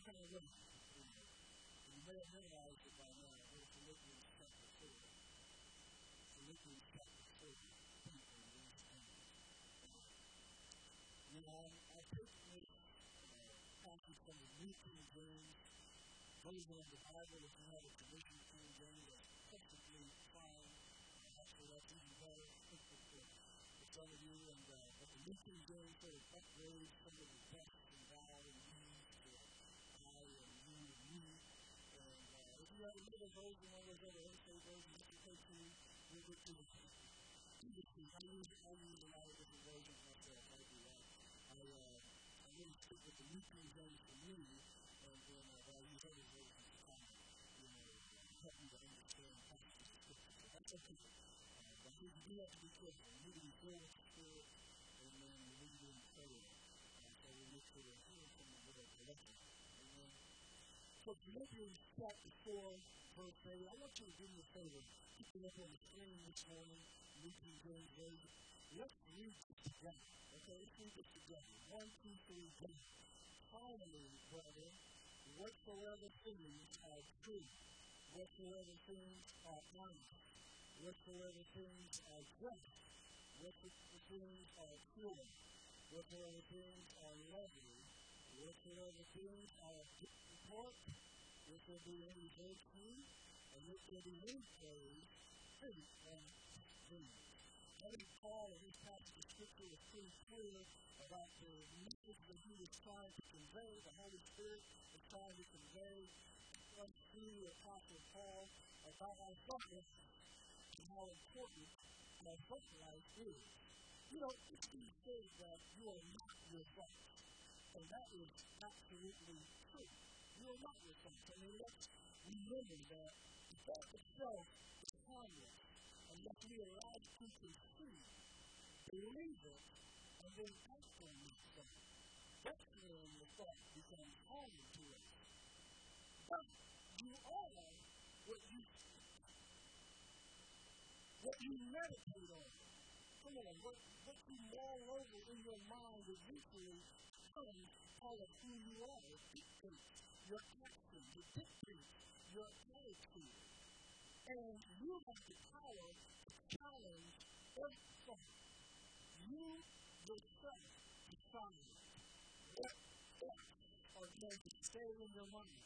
kind of way. You may have memorized it by now. Go Philippians chapter 4. Philippians chapter 4. You know, I take this passage from the New King James version of the Bible. If you have a traditional King James, that's perfectly fine. Actually, that's even better. For some of you, and uh, but the New King James sort of upgrades some of the text and thou and ye to I and you and you. And uh, if you have a middle version, one of those other MK versions, you can take to you get to the I use I use a lot of different versions myself. I do that. I uh, I really stick with the New King James for me, and then uh, I use other versions to kind of you know help me to understand passages of scripture. So that's okay. Uh, but you do have to be careful. You need to be filled with the Spirit, and then you need to be in prayer. Uh, so we make sure we're hearing from the Lord directly. Amen. Philippians chapter 4, verse 8, I want you to do me a favor. Keep it up on the screen this morning. New King James Version. Let's read this together. Okay, let's read this together. One, two, three, go. Finally, brethren, whatsoever things are true, whatsoever things are honest, whatsoever things are just, whatsoever things are pure, whatsoever things are lovely, whatsoever things are good if there be any virtue, and if there be any praise, think on things. I think Paul in this passage of Scripture is pretty clear about the message that he was trying to convey, the Holy Spirit was trying to convey us through the Apostle Paul about our life and how important our thought life is. You know, it's been said that you are not your thoughts, and that is absolutely true. Are not. I mean, let's remember that the thought itself is harmless unless we allow to conceive, believe it, and then act on that thought. That's when the thought becomes harmful to us. But you are what you what you meditate on. Come on, what, what you mull over in your mind eventually becomes part of who you are. It dictates your actions, it dictates your attitude. And you have the power to challenge every thought. You yourself decide what thoughts are going to stay in your mind.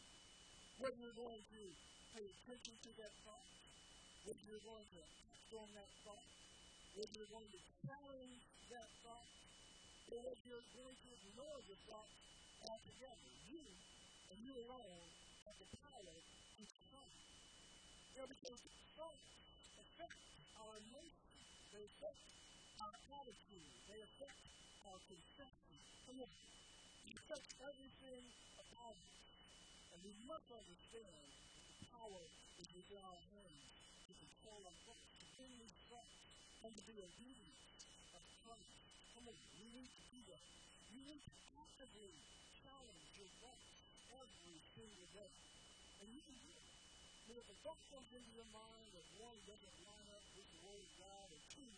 Whether you're going to pay attention to that thought, whether you're going to act on that thought, whether you're going to challenge that thought, whether you're going to ignore the thought altogether. You and you alone have the power to. You know, because thoughts affect our emotions, they affect our attitude, they affect our conception. It affects everything about us. And we must understand the power is within our hands to control our thoughts, to bring these thoughts and to be obedient of Christ. Come on, we need to do that. You need to actively challenge your thoughts every single day. And you can do it. Mean, if a thought comes into your mind that one doesn't line up with the Word of God, or two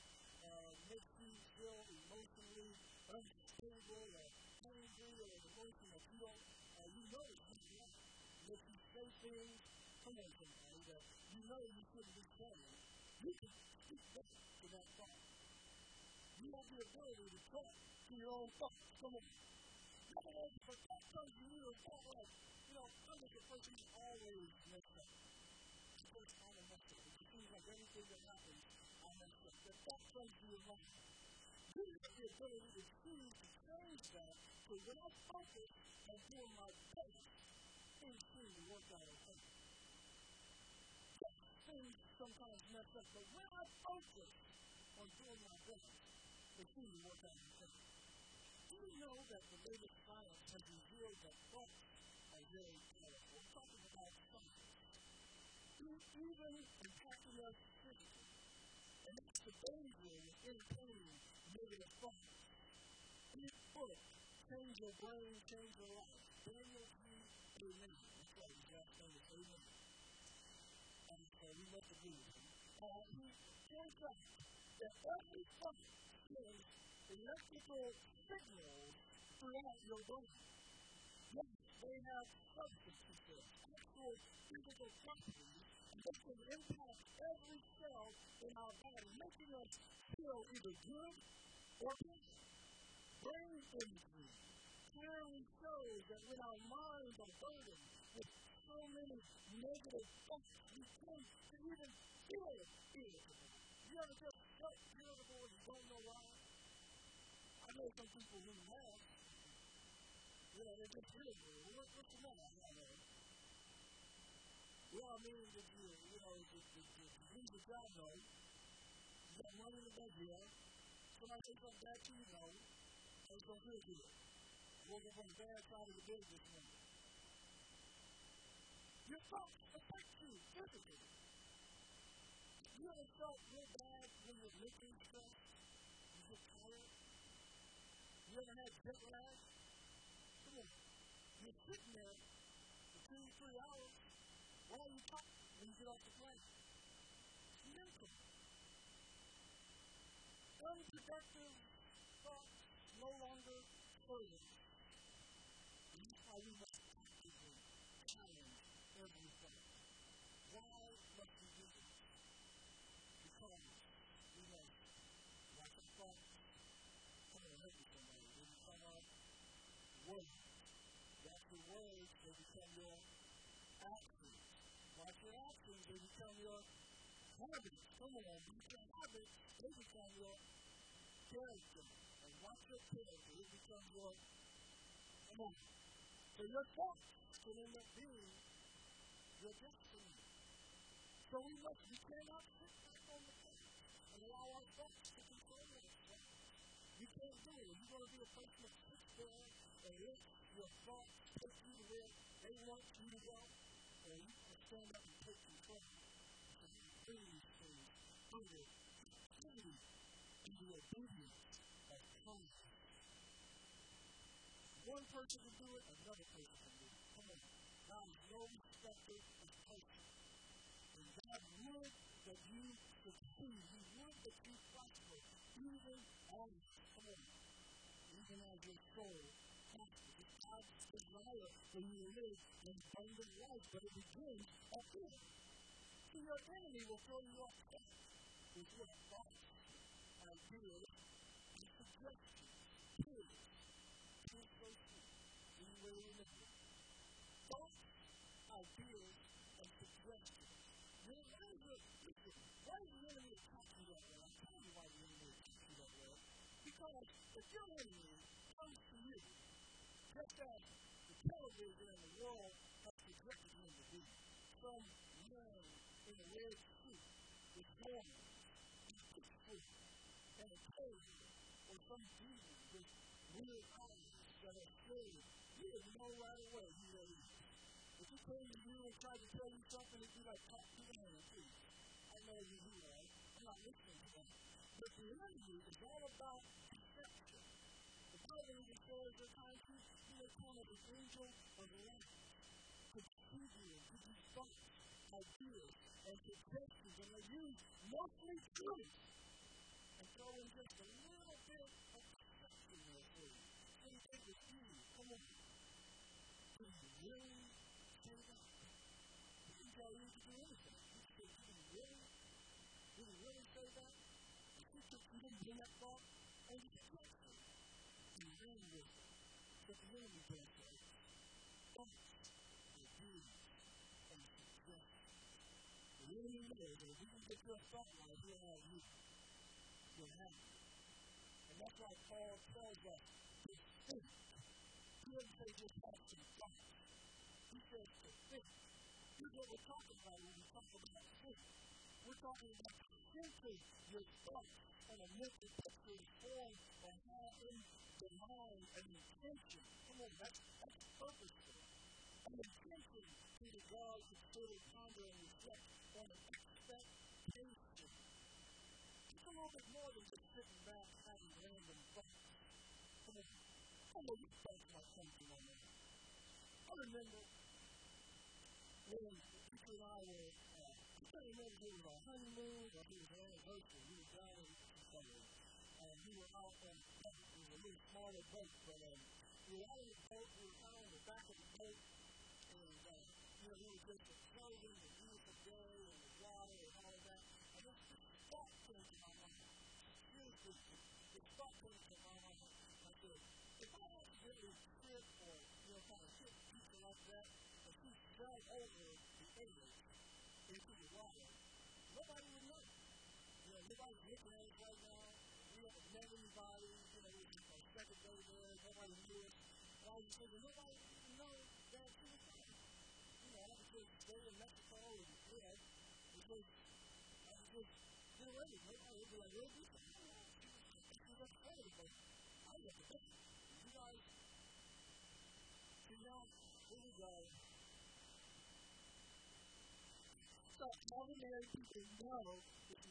uh, makes you feel emotionally unstable or angry or an emotion that you don't, uh, you know it's not right. Makes you say things, come on somebody, that you know you shouldn't be saying, you can speak back to that thought. You have the ability to talk to your own thoughts. Come on. A thought comes to you, thought like, you know, I'm just a person always messed up. Because I'm a. It seems like everything that happens, I mess up. The thought comes to your mind. You have the ability to choose to change that so when I focus on doing my best, things seem to work out okay. Things sometimes mess up, but when I focus on doing my best, okay. Do you know that the latest science has revealed that thoughts are very powerful? We're talking about science. Even impacting us physically. And the danger of entertaining negative thoughts. This book, Change Your Brain, Change Your Life. Daniel G. Amen. That's his last name is Amen. And so we must agree with him. Uh, he points out that every thought is electrical signals throughout your brain. Yes, they have substance, he says, actual physical properties that can impact every cell in our body, making us feel either good or bad. Brain imagery clearly shows that when our minds are burdened with so many negative thoughts, we tend to even feel irritable. You ever just felt irritable and you don't know why? I know some people who have. You know, they're just irritable. What, what's the matter? I don't know. Well, I mean, if you, you know, if you lose a job, though, you got money in the. Somebody says something bad to you, no. It's going to feel good. I woke up on the bad side of the bed this morning. Your thoughts affect you physically. You ever felt real bad when you're looking stressed? You get tired? You ever had jet lag? Come on. You're sitting there for two, three hours. Why are you talking when you get off the plane? Mental. Unproductive thoughts no longer. And that's why we must actively challenge every thought. Why must we do this? Because we must, like a thought, come on, help me somebody. They become our words. That's your words, they become your actions. Like your actions, they become your habits. Come on, these your habits, they become your character. And watch your character, it becomes your come on. So your thoughts can end up being your destiny. So we must we cannot sit back on the fence and allow our thoughts to control us. You can't do it. You're going to be a person that sits and let your thoughts you to where they want you to go, or you can stand up and take control. So you bring these things under activity into obedience of Christ. One person can do it, another person can do it. Come on. God is no respecter of persons. And God would that you succeed. He would that you prosper. Even as, come even as your soul It's desire for you live an abundant life, but it begins at here. See, your enemy will throw you off track with your thoughts, ideas, and suggestions. Period. Here's so true. Anyway, remember. Thoughts, ideas, and suggestions. When why is it, why is the enemy attack you that way? I'll tell you why the enemy attacks you that way. Because if your enemy just as the television and the world has projected him to be, some man in a red suit with horns and pitchfork and a cage, or some demon with weird eyes that are scared, you would know right away who that is. If he came to you and tried to tell you something, it'd be like, talk to the hand, please. I know you who right? I'm not listening to that. But the enemy is all about. The Bible even says at times he, he may come as an angel of light to deceive you and give you thoughts, ideas, and suggestions, and they use mostly truth and throw in just a little bit of deception there for you. So you think it's you. Come on. Can you really say that? He can tell you to do anything. He said, Can you really? Did he really say that? And he you didn't bring that thought and you rejected it. You say it. Thoughts, and suggestions. Knows that if he can get your thought you. He'll have you. And that's why Paul tells us to think. He doesn't say just have some thoughts. He says to think. Here's what we're talking about when we talk about think. We're talking about thinking your thoughts and a formed by having the mind and intention. Come on, that's, that's purposeful. An intention to the God consider, ponder, and reflect on an expectation. It's a little bit more than just sitting back having random thoughts. Come on. I you come to my mind. I remember when Peter and I were, uh, I remember was honeymoon or was our anniversary. We were down in somewhere. And we were out on a little smaller boat, but um, we were out on the boat. We were of on the back of the boat. And we were just clothing, the beautiful day, and the water, and all of that. And this thought came to my mind. Seriously, this thought came to my mind. I said, if I accidentally trip or, you know, kind of hit people like that, and she fell over the edge into the water, nobody would know. You know, nobody's looking at right now. We haven't met anybody. You know, it's our second day there. Nobody knew us. And I was thinking, nobody even know that she was. You know, just stay in Mexico and was I just get away. Nobody would be like, where's this? She was afraid, I the best. You guys, see now, here we go. So, how many people know that you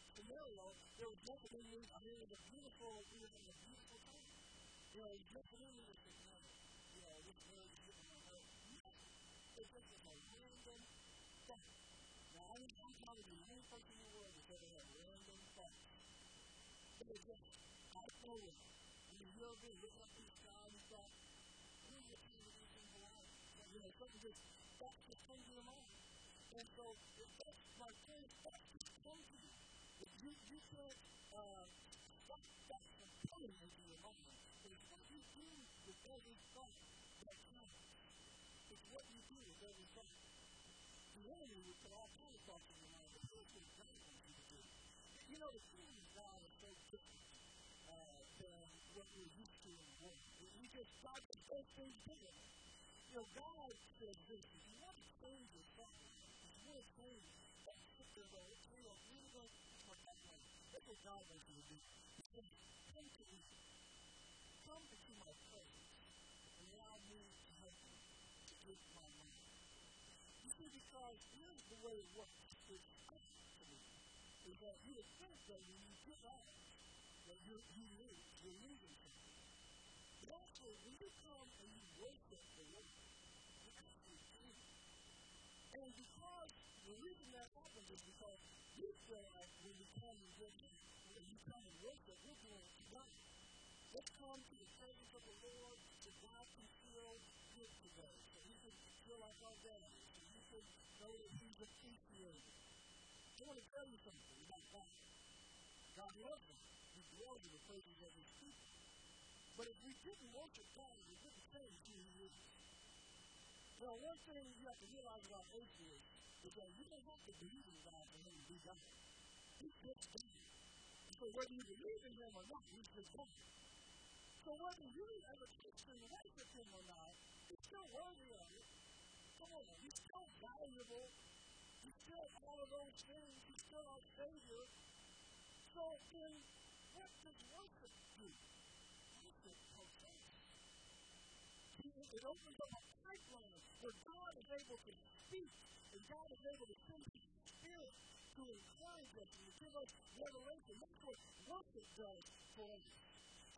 scenario. There was in me, I mean, it was beautiful, it was a beautiful time. You know, it was in me that no, you know, this marriage is getting my heart. It was just a random thought. Now, I'm, I'm probably the only in the world that's ever had random thoughts. It was just. You know, you ever been looking up in the sky and you thought, who's the king of this in Hawaii? You know, something just, thoughts just come to your mind. And so, if that's my point, thoughts just come to you. You, you can't, uh, stop thoughts from coming into your what you do with every thought that. It's what you do with every thought. The enemy will put all kinds of thoughts in your mind, what God wants you to do. You know, the kingdom of God is so different uh, than what we're used to in the world. We just try to things bigger. You know, God says this, if you want to change your thought, if you want to change that real, you're going to that way. That's what God wants you do. He says, come to me. Come into my presence and allow me to help you to get my mind. You see, because here's the way it works. It's actually is that you think that when you get out, that you you lose, you're losing something. But also, when you come and you worship the Lord, you actually free. And because the reason that happens is because feel when you come and worship, when you come and worship, you're doing it to God. Let's come to the presence of the Lord that God can feel good today. So He can feel like our daddy. So you can know that He's appreciated. I want to tell you something about God. God loves us. He dwells in the presence of His people. But if we didn't worship God, we wouldn't change who He is. Well, one thing you have to realize about atheists that you don't have to believe in God for Him to be God. He's just God. So whether you believe in Him or not, He's just God. So whether you as a Christian worship Him or not, He's still worthy of it. Come on, He's still valuable. He's still all of those things. He's still our Savior. So then, what does worship do? Worship protects. It opens up a pipeline where God is able to speak and God is able to send His Spirit to encourage us and to give us revelation. That's what worship does for us.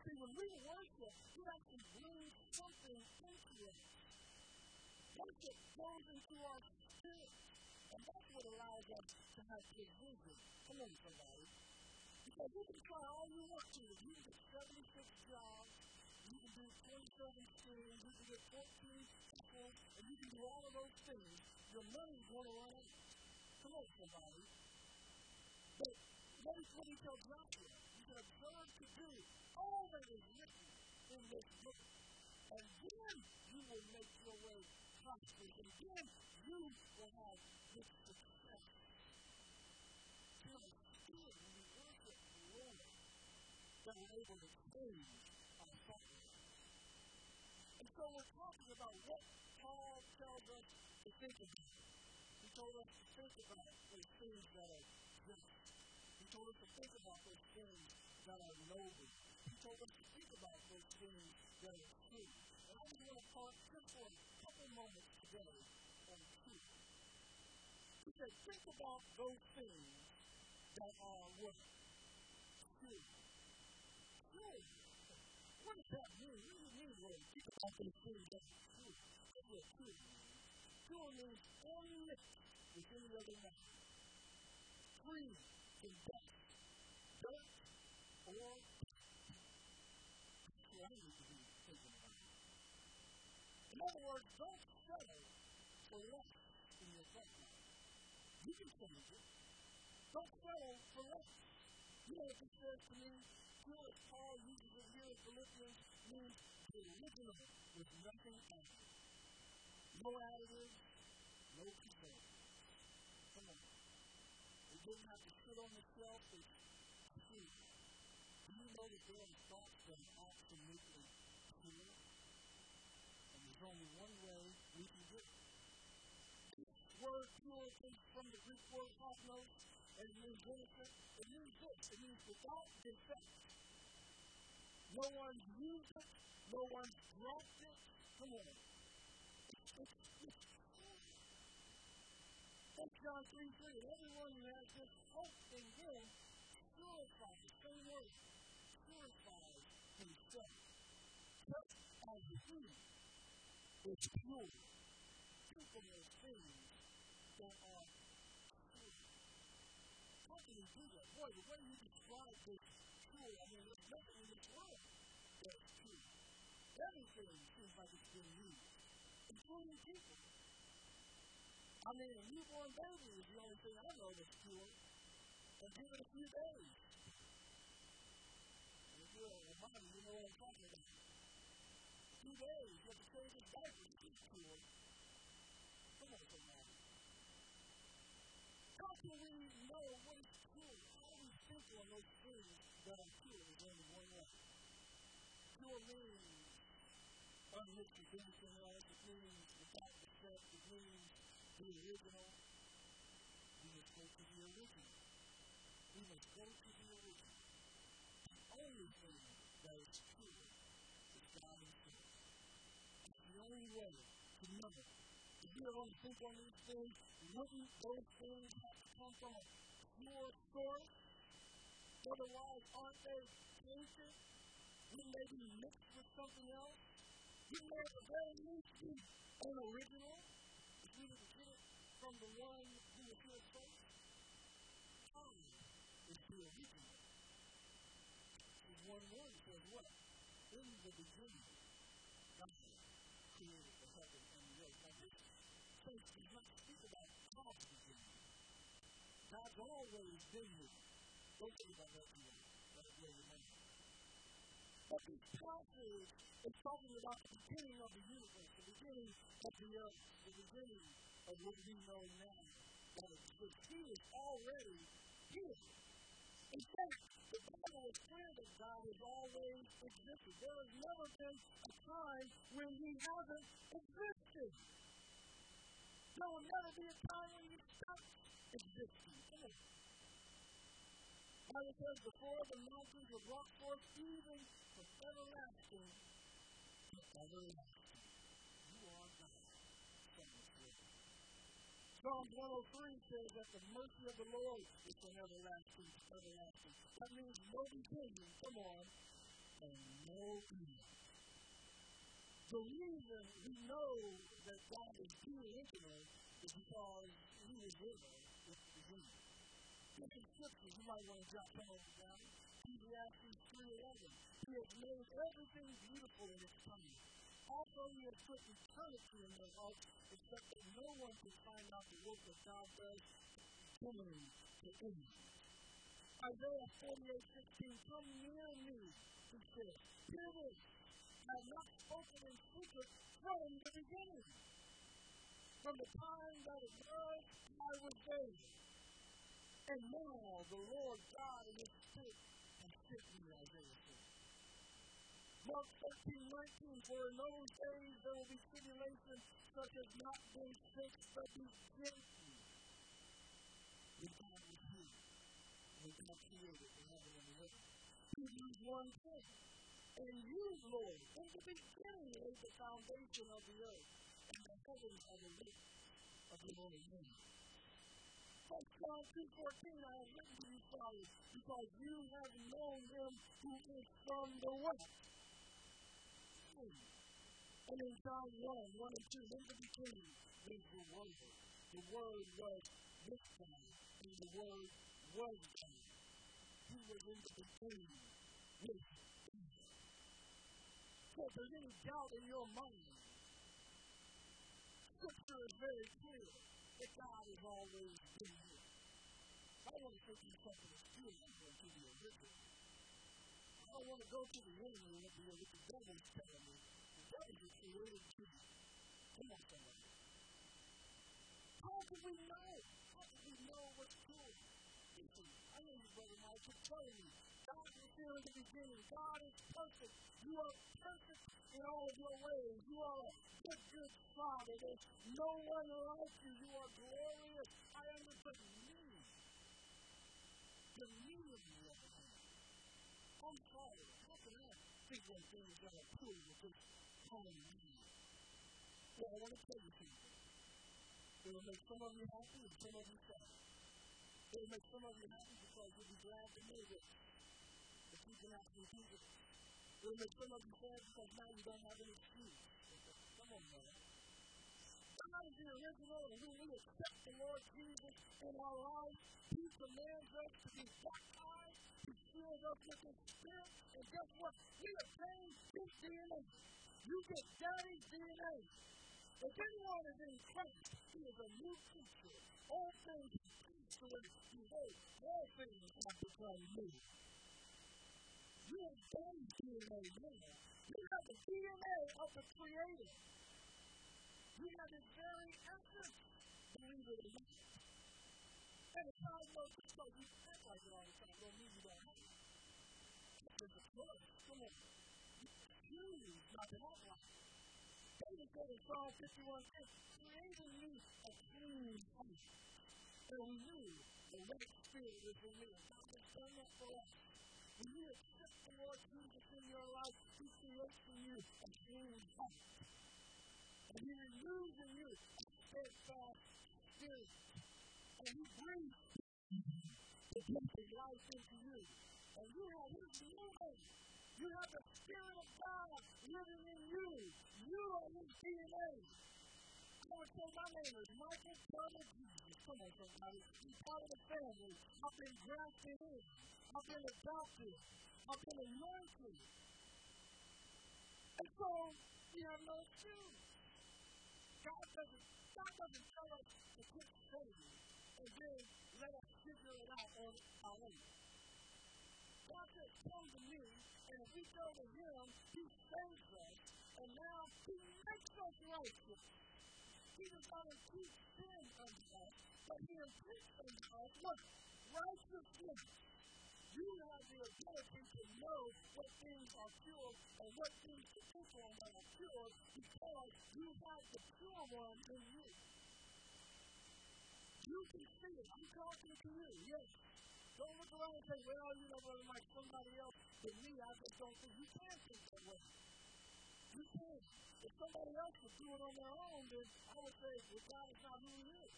See, when we worship, it actually brings something into us. Worship goes into our spirit. And that's what allows us to have provision. Come on, somebody. Because you can try all you want to. You can get 76 jobs, you can do 27 schools, you can get 14 people, and you can do all of those things. Your money's going out. Come on, somebody. But notice what he tells Joshua. He said, observe to do all that is written in this book. And then you will make your way prosperous. And then you will have good success. Feel a spirit when you worship the Lord that we're able to change our suffering. And so we're talking about what Paul tells us to. He told us to think about those things that are just. He told us to think about those things that are noble. He told us to think about those things that are true. And I just want to talk just for a couple moments today on truth. He said, think about those things that are what? True. True. What does that mean? What does it mean when you think about those things that are true? What does true mean? True means unmixed with any other. Free from dust, dirt, or need to be thinking about. In other words, don't settle for less in your partner. You can change it. Don't settle for less. You know what this says to me? Pure as Paul uses it here in Philippians means the original with nothing added. No additives, no preservatives. Come on. It didn't have to sit on the shelf. It's free. Do you know that there are thoughts that are absolutely pure? And there's only one way we can get it word pure comes from the Greek word cosmos, and it means innocent. It means this. It means without defect. No one's used it. No one's dropped it. Come on. That's John 3 3. Everyone who has this hope in him purifies, same word, purifies himself. Just as he is pure. People are things that are true. How can you do that? Boy, the way you describe this true, I mean, there's nothing in this world that's true. Everything seems like it's been used, including people. I mean, a newborn baby is the only thing I know that's pure. And give it a few days. And if you're a mommy, you know what I'm talking about. A few days, you have to change his diaper, he's pure. Come on, somebody. How can we know what is pure? Do we think on those things that are pure? There's only one way. Pure means unmixed with anything else. Means without defect. It means the original. We must go to the original. We must go to the original. The only thing that is pure is God Himself. It's the only way to know if you don't think on these things, wouldn't those things have to come from a pure source? Otherwise, aren't they tainted? Wouldn't they be mixed with something else? Wouldn't they at the very unoriginal? If were to get it from the one who was here first? God is the original. One word that says what? In the beginning, God created the heaven and the earth. Now, this faith does not speak about God's beginning. God's always been here. Don't think about that too much. That's where you're But this passage is talking about the beginning of the universe, the beginning of the earth, the beginning of what we know now. That exists. He is already here. In fact, the Bible is clear that God has always existed. There has never been a time when He hasn't existed. There will never be a time when He stops existing. Bible says, before the mountains were brought forth, even from everlasting to everlasting. You are God. Psalm 103 says that the mercy of the Lord is from everlasting to everlasting. That means no beginning, come on, and no end. The reason we know that God is truly intimate is because He was with us at scriptures, you might want to jot some of them down. Ecclesiastes 3.11. He has made everything beautiful in its time. Also, He has put eternity in their hearts, except that no one can find out the work that God does beginning to end. Isaiah 48.16. Come near me, he says. Hear this. I have not spoken in secret from the beginning. From the time that it was, I was there. And now the Lord God in His Spirit has sent me, Isaiah says. Mark 13, 19, for in those days there will be tribulation such as not being been since the beginning. When God was here, when God created the heaven and the earth. Hebrews 1 10. And you, Lord, in the beginning laid the foundation of the earth, and the heavens are the lift of your holy name. First John 2.14, I have written to you, fathers, because you have known him who is from the what? And in John 1, 1 and 2, in the beginning was the Word. The Word was with God, and the Word was God. He was in the beginning with God. So if there's any doubt in your mind, Scripture is very clear that God has always. I want to show you something that's to. I don't want to go to the enemy and be with the devil's telling me. The devil is created too. Come on, somebody. How can we know? How can we know what's true? Listen, I know you, Brother Mike, you're telling me. God is here in the beginning. God is perfect. You are perfect in all of your ways. You are a good, good Father. There's no one like you. You are glorious. I me. The meaning of it. I'm sorry. How can Think when things are true with this calling me? Well, I want to tell you something. It will make some of you happy and some of you sad. It will make some of you happy because you'll be glad to know this. If you can actually do it. It will make some of you sad because now you don't have an excuse. Come on, man. God is the original, and when we accept the Lord Jesus in our lives, He commands us to be baptized, Fills us with His Spirit, and guess what? We obtain His DNA. You get Daddy's DNA. If anyone is in Christ, he is a new creature. All things passed away. Behold, all things have become new. You have Daddy's DNA now. You have the DNA of the Creator. You have His very essence, believe it or not. And it's not about just because you act like it all the time, don't mean you don't have it. There's a choice. Come on. You choose not to act like it. David said in Psalm 51, create in me a clean heart. And we knew the right spirit was in me. God has done that for us. When you accept the Lord Jesus in your life, He creates in you a clean heart. And He renews in you a steadfast spirit. And He brings of life into you. And you have His name. You have the Spirit of God living in you. You are His DNA. I say my name is Michael Carter Jesus. Come on, somebody. I'm part of the family. I've been grafted in. I've been adopted. I've been anointed. And so, we have no excuse. God doesn't, God doesn't tell us to quit saving then let us figure it out on our own. God says, come to me, and if we go to him, he saves us, and now he makes us righteous. He does not impute sin unto us, but he imputes unto us what? Righteousness. You have the ability to know what things are pure and what things to think on that are pure because you have the pure one in you. You can see it. I'm talking to you. Yes. Don't look around and say, well, you know, brother, like somebody else than me, I just don't think you can think that way. You can. If somebody else would do it on their own, then I would say, well, God is not who he is.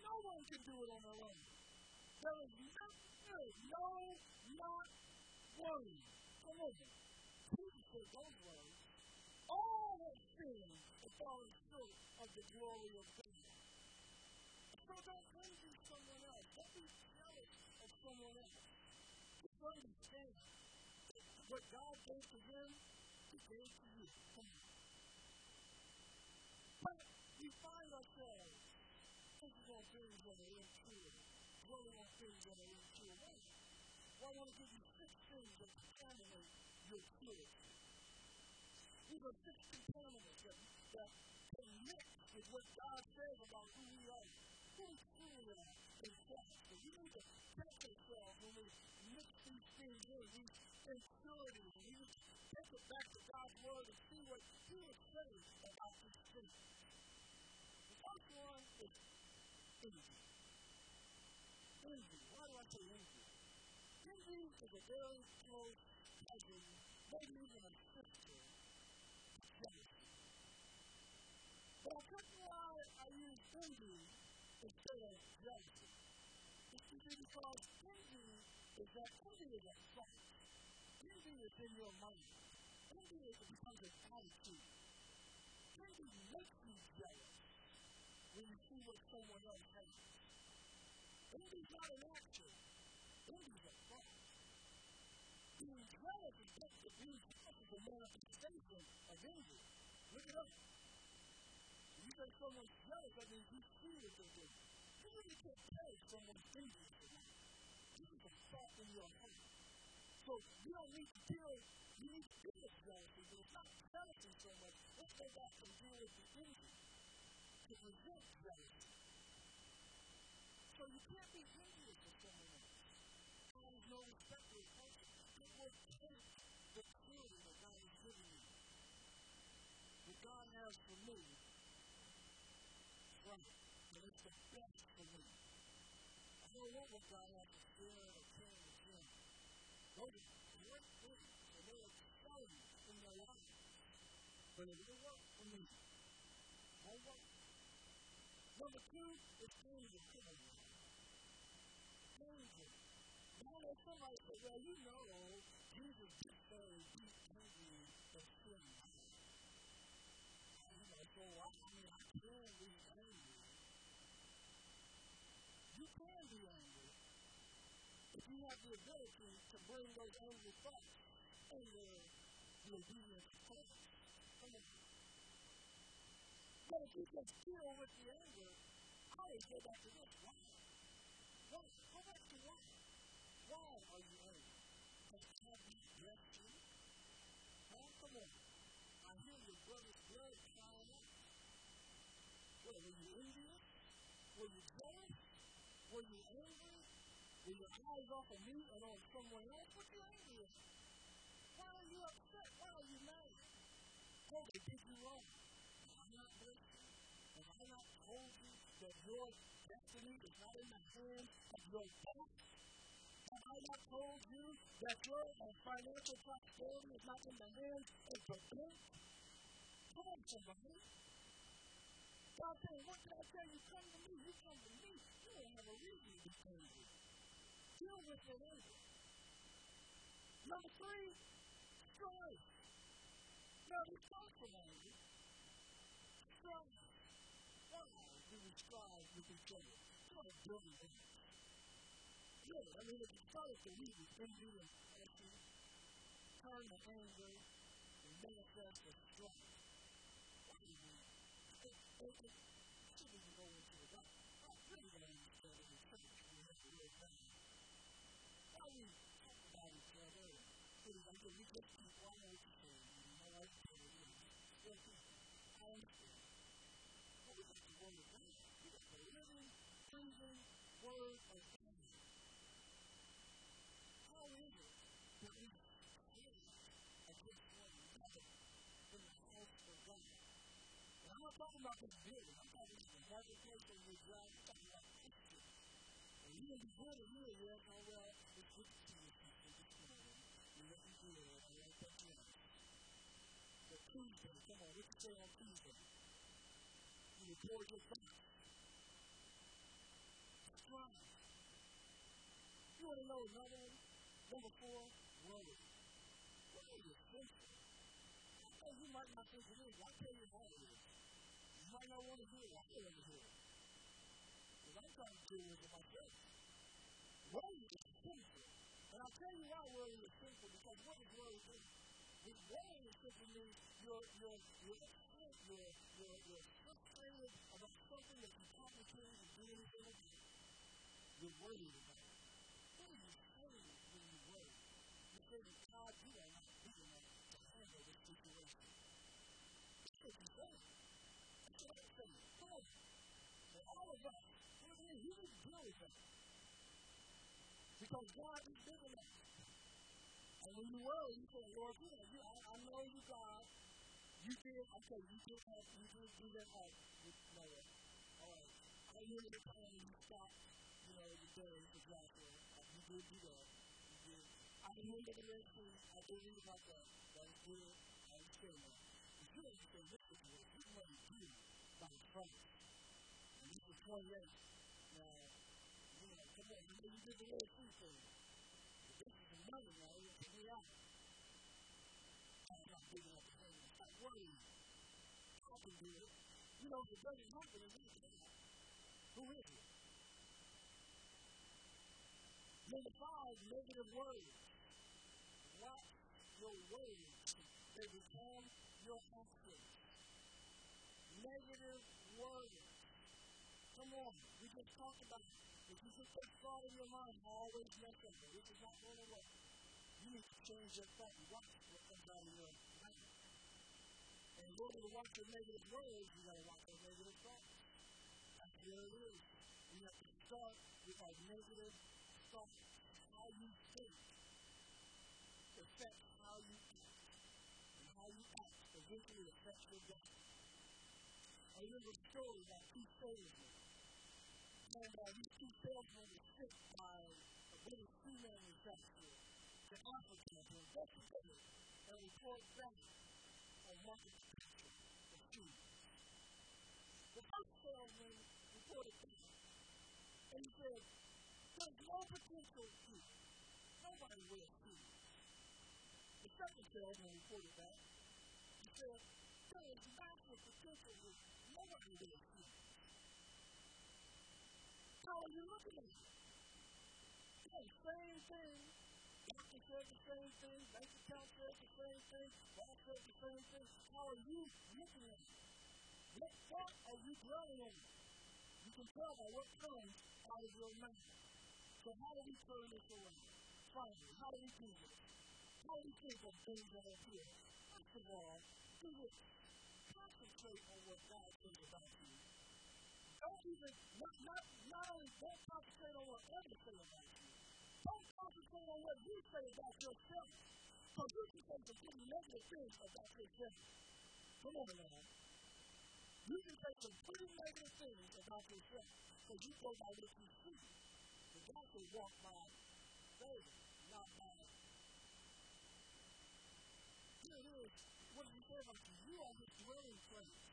No one can do it on their own. There is nothing, no, not one. Come on. Jesus said those words. All have sinned and fallen short of the glory of God. So don't envy someone else. Don't be jealous of someone else. Just understand what God gave to them, He gave to you. Come on. But we find ourselves thinking on things that are impure, dwelling on things that are impure. Well, I want to give you six things that contaminate your purity. These are six contaminants that, that mix with what God says about who we are in Christ. And we need to check ourselves when we mix these things in, these impurities. We need to take it back to God's Word and see what He is saying about these things. The first one is envy. Envy. Why do I say envy? Envy is a very close cousin, maybe even a sister, jealousy. But tell you why I use envy of jealousy. You see, because envy is that envy is a thought. Envy is in your mind. Envy is becomes an attitude. Envy makes you jealous when you see what someone else has. Envy not an action. Envy a thought. Being jealous is just being jealous is a manifestation of envy. Look it up. You say someone's jealous, that means you they're doing. You really can't if someone's is a thought in your heart. So you don't need to deal, you need to deal with jealousy, but it's not jealousy so much. Let's go back deal with the to jealousy. So you can't be envious of someone else. God is no respecter of person. It will take the that God has given you. What God has for me right. And it's the best for. I don't know what God has to share or tell or share. Those are great things, and they are exciting in my life. But it will work for me. Work. Number two is anger. Anger. Now there's somebody say, well, you know, Jesus did say, be angry and sin know, so I mean, I can be angry. You can be angry if you have the ability to bring those angry thoughts under the obedience of Christ. But if you just deal with the anger, I always go back to this. Why? Why? Go back to why. Why are you angry? Because God blessed you. Huh? Come on. I hear your brother's blood crying out. What, were you envious? Were you Were you angry? Were your eyes off of me and on someone else? What you angry about? Why are you upset? Why are you mad? Oh, they did you wrong. Am I not blessed? Have I not told you that your destiny is not in the hands of your boss? Have I not told you that your uh, financial prosperity is not in the hands of the bank? Come on, somebody. God said, what can I tell you? Come to me. You come to me. You don't have a reason to be angry. Deal with your anger. Number three, strife. Now, we talk from anger. Strife. Why do we strive with each other? What a dirty thing. Good. I mean, if you started to read it, envy and passion, turn to anger, and manifest as strife. What do you mean? I understand. But we the word of. How is it that we stand against one another in the house of God? And I'm not talking about this building. I'm talking about the where you drive. Talking about Christians. And you may be good at here, yes, oh, well, it's good to you people this morning. You're looking good. I that dress. But Tuesday, come on, you say on Tuesday? You record your thoughts. Strive. You want to know another one? Number four, worry. Worry is. I know you might not think it is. I'll tell you how it is. You might not want to hear it. I don't want to hear it. Because I'm trying to with it myself. Worry is sinful. And I'll tell you why worry is sinful. Because what is worry doing? With worry is simply means you're, you're, you're upset, you're, you're, frustrated about something that you probably can't do anything about. You're worried about it. What are you saying when you worry? You're saying, God, you are not big enough to handle this situation. That's what you're saying. That's what I'm saying. Come on. For all of us, you to deal with. Because God is big enough. And when you worry, you say, Lord, you know, you, I, I know you, God. You did, okay, you did have, you did do that out with Noah. All right. I hear the time you you know, the day for Joshua. You did do that. You did. I remember the Sea. I read about that. That was good. I understand that. But you understand this situation. This money is due by Christ. This 28. Now, you know, come on, you know you did the little thing. This is another it'll put me out. I'm not giving up the hand. Stop worrying. I can do it. You know, if it doesn't happen, it doesn't. Who is it? Number five, negative words. Watch your words. They become your actions. Negative words. Come on, we just talked about it. If you put that thought in your mind, always mess up. This is not going to work. You need to change your thought. Watch what comes out of your mouth. And in order to watch your negative words, you got to watch your negative thoughts. That's where it is. You have to start with our negative thoughts. How you think affects how you act. And how you act eventually affects your destiny. I remember a story about two salesmen. And uh, these two salesmen were sent by a British shoe manufacturer to Africa to investigate and report back on market potential of shoes. The first salesman reported back, and he said, there's no potential here. Nobody wears shoes. The second salesman reported back. He said, there is massive potential here. Nobody wears shoes. How are you looking at it? Yeah, same thing. Doctor said the same thing. Bank account said the same thing. Boss said the same thing. How are you looking at it? What thought are you dwelling on? You can tell by what comes out of your mouth. So how do we turn this around? Finally, how do we do this? How do we think of things that are here? First of all, do this. Concentrate on what God says about you. Don't even, not, not, not only don't concentrate on what others say about you, don't concentrate on what you say about yourself. Because you can say some pretty negative things about yourself. Come on now. You can say some pretty negative things about yourself. Because you go by what you see. The doctor walk by faith, not by. Here it is. What he say about you? You are his dwelling place.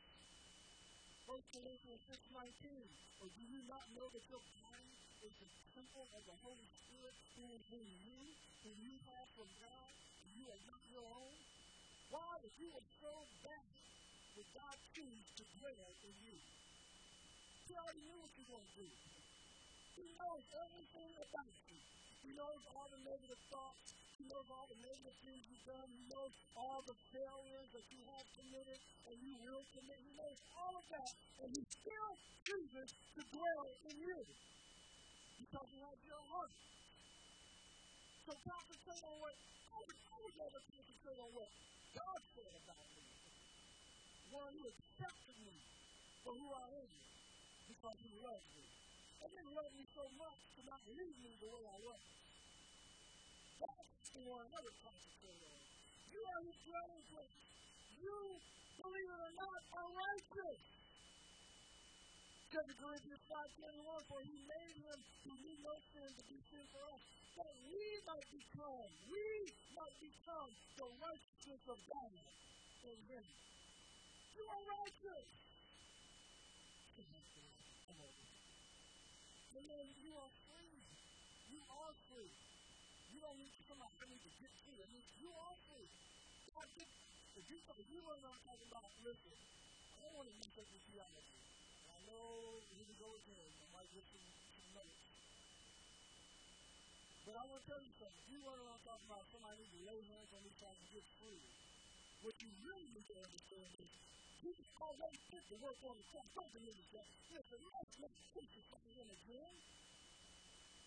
1 Corinthians 6.19 Or do you not know that your body is the temple of the Holy Spirit who is in you, whom you have from God, and you are not your own? Why, if you are so bad, would God choose to dwell in you? He already knew what you were going to do. He knows everything about you. He knows all the negative thoughts. He knows all the negative things you've done. He knows all the failures that you have committed and you will commit. He knows all of that. And he still chooses to dwell in you. He has your heart. So concentrate on oh, what I would, would never concentrate on what God said about me. One who accepted me for who I am because he loves me. And he loved me so much to not leave me the way I was. I would concentrate. You are his dwelling. You, believe it or not, are righteous. 2 Corinthians 5.21, for he made him who knew no sin to be sin for us, that we might become, we might become the righteousness of God in him. You are righteous. And then you are free. You are free. You don't need to come out and need to get free. I mean, you are free. God, if you, if you run around talking about, listen, I want to use up this reality. I know here we go again. I might get some, some notes. But I want to tell you something. If you run around talking about somebody needs to lay hands on these guys and get free, what you really need to understand is Jesus already put the work on the cross. Don't believe it, Listen, let's make Jesus in again.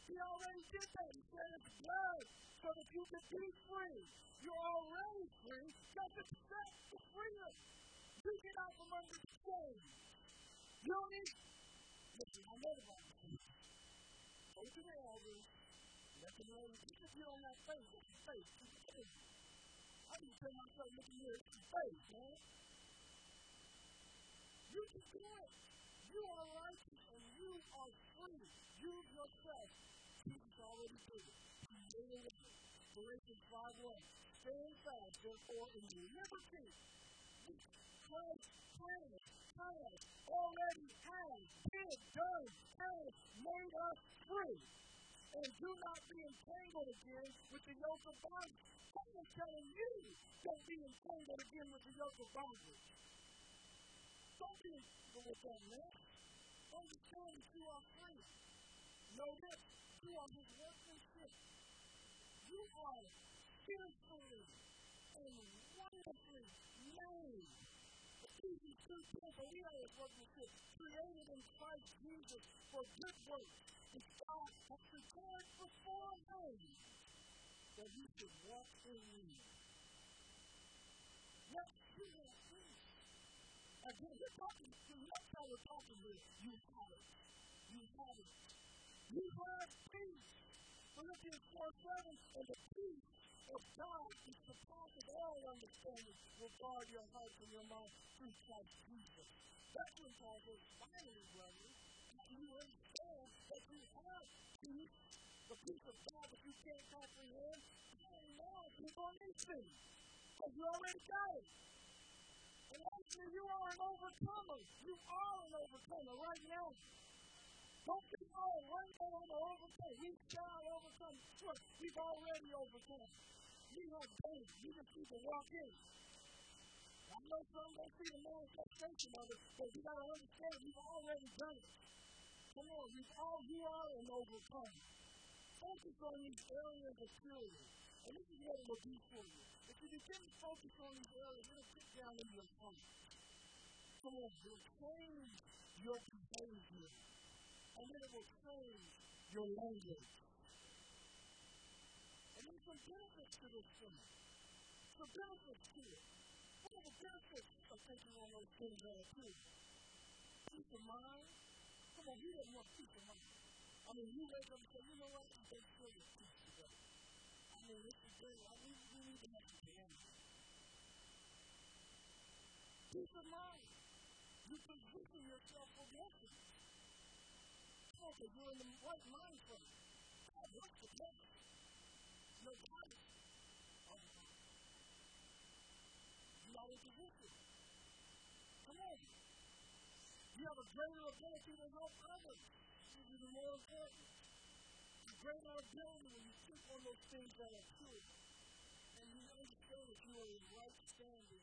He already did that. He said it's blood so that you can be free. You're already free. Just accept the freedom. You get out from under the. You don't need. Listen, I know about this. To the elders. Let them know. Even if you don't have faith, it's faith. It's faith. I can tell myself, here, it's faith, man. You can do it. You are righteous and you are free. You yourself Jesus already did it. He made it up. Galatians 5 1. Stand fast, therefore, in your liberty. Christ planned, has, already has, did, done, has made us free. And do not be entangled again with the yoke of bondage. Paul is telling you, don't be entangled again with the yoke of bondage. Don't be entangled with that man. Understand that you are free. Know this, you are his workmanship. You are fearfully and wonderfully made. Ephesians 2 10, for we are his workmanship, created in Christ Jesus for good works, which God has prepared beforehand that we should walk in them. Yes, you are free. Again, we're talking, we're talking here. You have it. You have it. You have peace. Philippians 4 7, and the peace of God, which surpasses all understanding, will guard your hearts and your mind through Christ Jesus. That's when Paul says, finally, brethren, you understand that you have peace, the peace of God that you can't comprehend, Now, you on these things. Because you already got it. And actually, you are an overcomer. You are an overcomer right now. Don't be all one on the overcome. We shall overcome. Sure, we've already overcome. We have it. You just need to walk in. I know some don't see the manifestation of it, but you got to understand you've already done it. Come on, you've all you are an overcomer. Focus on these areas of purity. And this is what it will do for you. If you begin to focus on these areas, it'll get down in your heart. Come on, it will change your behavior and then it will change your language. And there's some benefits to this thing. Some benefits to it. What are the benefits of taking on those things that are true? Peace of mind. Come on, you don't want peace of mind. I mean, you wake up and say, you know what? I'm going to feel this peace today. I mean, this is good. I mean, we need to have family. Peace of mind. You position yourself for blessings because you're in the right mind frame. God wants to bless you. No body. You're not in position. Come on. You have a greater ability to help others. This is more important. A greater ability when you think on those things that are true. And you understand that you are in right standing